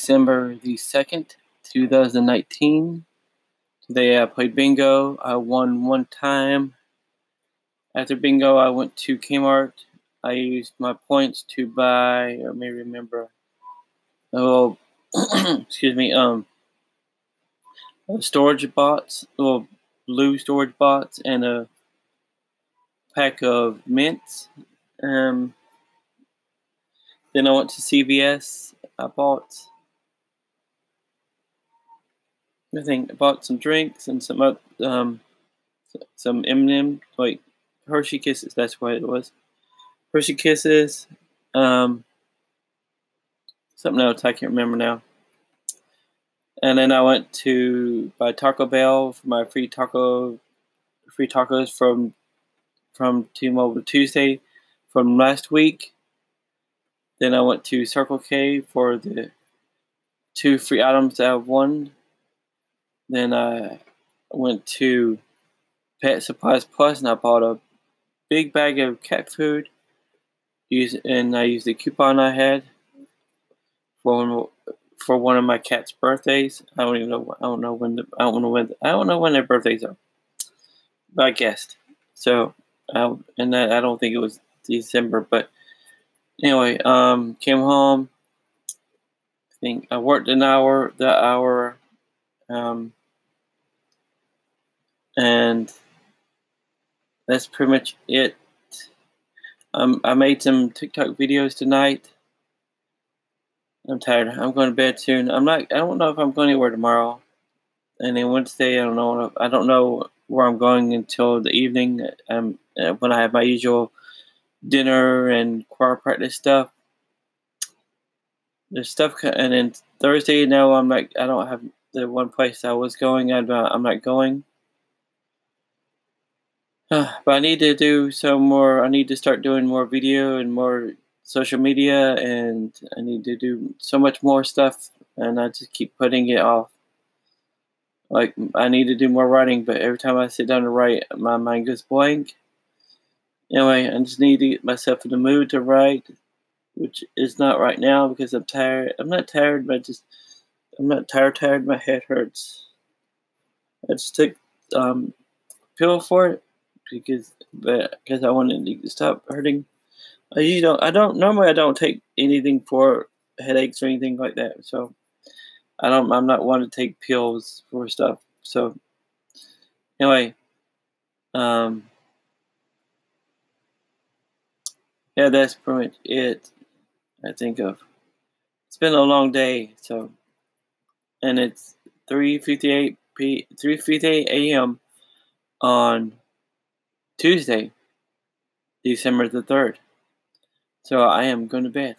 December the 2nd, 2019. Today I played bingo. I won one time. After bingo, I went to Kmart. I used my points to buy, or may remember, oh, excuse me, um, storage bots, little blue storage bots, and a pack of mints. Um, then I went to CVS. I bought, I think I bought some drinks and some um, some M&M like Hershey Kisses. That's what it was. Hershey Kisses. Um, something else I can't remember now. And then I went to buy Taco Bell for my free taco, free tacos from from T-Mobile Tuesday from last week. Then I went to Circle K for the two free items out of one. Then I went to Pet Supplies Plus and I bought a big bag of cat food. Use and I used the coupon I had for for one of my cat's birthdays. I don't even know. I don't know when. The, I don't know when. I don't know when their birthdays are. But I guessed. So, I, and I, I don't think it was December, but anyway, um, came home. I think I worked an hour, the hour, um, and that's pretty much it. Um, I made some TikTok videos tonight. I'm tired. I'm going to bed soon. I'm not. I don't know if I'm going anywhere tomorrow. And then Wednesday, I don't know. I don't know where I'm going until the evening. Um, when I have my usual dinner and choir practice stuff. There's stuff, and then Thursday now I'm like I don't have the one place I was going. I'm not, I'm not going. But I need to do some more. I need to start doing more video and more social media, and I need to do so much more stuff, and I just keep putting it off. Like I need to do more writing, but every time I sit down to write, my mind goes blank Anyway, I just need to get myself in the mood to write, which is not right now because I'm tired. I'm not tired, but just I'm not tired. Tired. My head hurts. I just took um, pill for it because because I wanted to stop hurting. I usually don't. I don't normally. I don't take anything for headaches or anything like that. So I don't. I'm not one to take pills for stuff. So anyway, um, yeah, that's pretty much it. I think of. It's been a long day, so, and it's three fifty eight p three fifty eight a.m. on Tuesday, December the third. So I am going to bed.